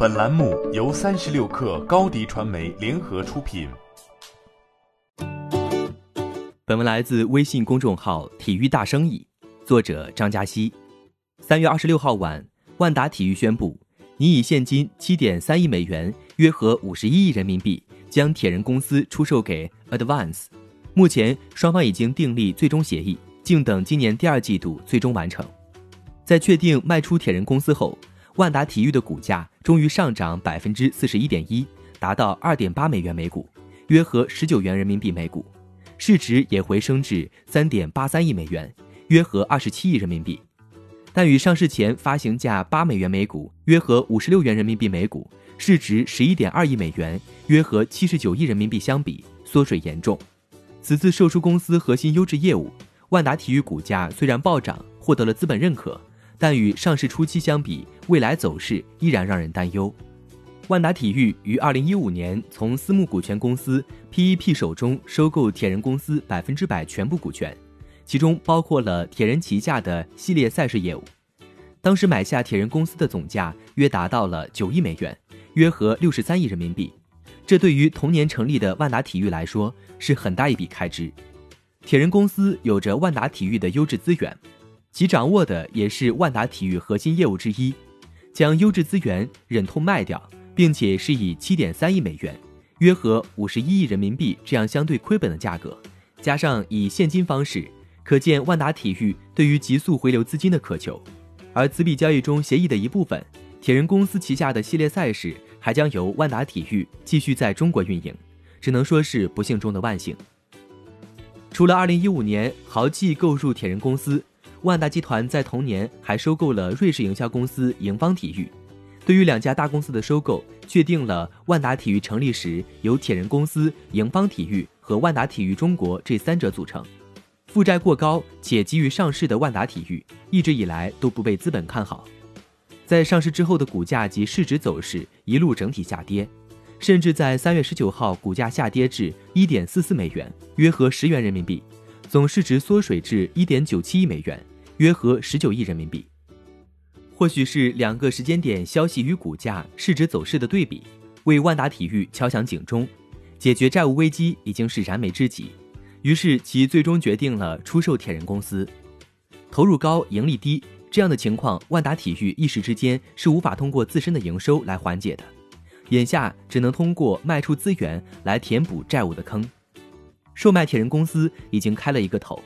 本栏目由三十六氪高低传媒联合出品。本文来自微信公众号“体育大生意”，作者张嘉熙。三月二十六号晚，万达体育宣布，拟以现金七点三亿美元（约合五十一亿人民币）将铁人公司出售给 Advance。目前，双方已经订立最终协议，静等今年第二季度最终完成。在确定卖出铁人公司后，万达体育的股价终于上涨百分之四十一点一，达到二点八美元每股，约合十九元人民币每股，市值也回升至三点八三亿美元，约合二十七亿人民币。但与上市前发行价八美元每股，约合五十六元人民币每股，市值十一点二亿美元，约合七十九亿人民币相比，缩水严重。此次售出公司核心优质业务，万达体育股价虽然暴涨，获得了资本认可。但与上市初期相比，未来走势依然让人担忧。万达体育于二零一五年从私募股权公司 PEP 手中收购铁人公司百分之百全部股权，其中包括了铁人旗下的系列赛事业务。当时买下铁人公司的总价约达到了九亿美元，约合六十三亿人民币。这对于同年成立的万达体育来说是很大一笔开支。铁人公司有着万达体育的优质资源。其掌握的也是万达体育核心业务之一，将优质资源忍痛卖掉，并且是以七点三亿美元（约合五十一亿人民币）这样相对亏本的价格，加上以现金方式，可见万达体育对于急速回流资金的渴求。而此笔交易中协议的一部分，铁人公司旗下的系列赛事还将由万达体育继续在中国运营，只能说是不幸中的万幸。除了二零一五年豪记购入铁人公司。万达集团在同年还收购了瑞士营销公司盈方体育。对于两家大公司的收购，确定了万达体育成立时由铁人公司、盈方体育和万达体育中国这三者组成。负债过高且急于上市的万达体育，一直以来都不被资本看好。在上市之后的股价及市值走势一路整体下跌，甚至在三月十九号股价下跌至一点四四美元，约合十元人民币。总市值缩水至一点九七亿美元，约合十九亿人民币。或许是两个时间点消息与股价、市值走势的对比，为万达体育敲响警钟。解决债务危机已经是燃眉之急，于是其最终决定了出售铁人公司。投入高、盈利低这样的情况，万达体育一时之间是无法通过自身的营收来缓解的，眼下只能通过卖出资源来填补债务的坑。售卖铁人公司已经开了一个头，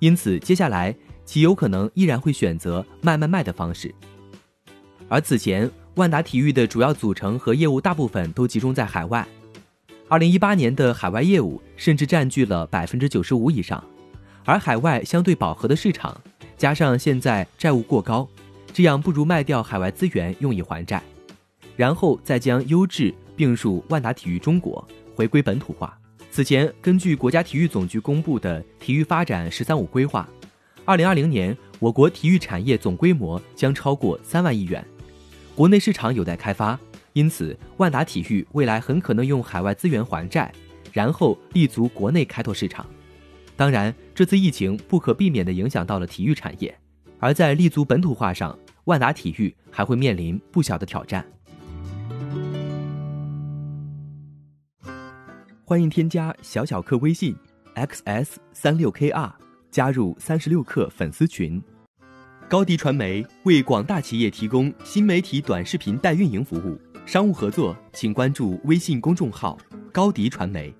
因此接下来其有可能依然会选择卖卖卖的方式。而此前万达体育的主要组成和业务大部分都集中在海外，二零一八年的海外业务甚至占据了百分之九十五以上，而海外相对饱和的市场，加上现在债务过高，这样不如卖掉海外资源用以还债，然后再将优质并入万达体育中国，回归本土化。此前，根据国家体育总局公布的体育发展“十三五”规划，二零二零年我国体育产业总规模将超过三万亿元，国内市场有待开发，因此万达体育未来很可能用海外资源还债，然后立足国内开拓市场。当然，这次疫情不可避免地影响到了体育产业，而在立足本土化上，万达体育还会面临不小的挑战。欢迎添加小小客微信，xs 三六 kr，加入三十六课粉丝群。高迪传媒为广大企业提供新媒体短视频代运营服务，商务合作请关注微信公众号高迪传媒。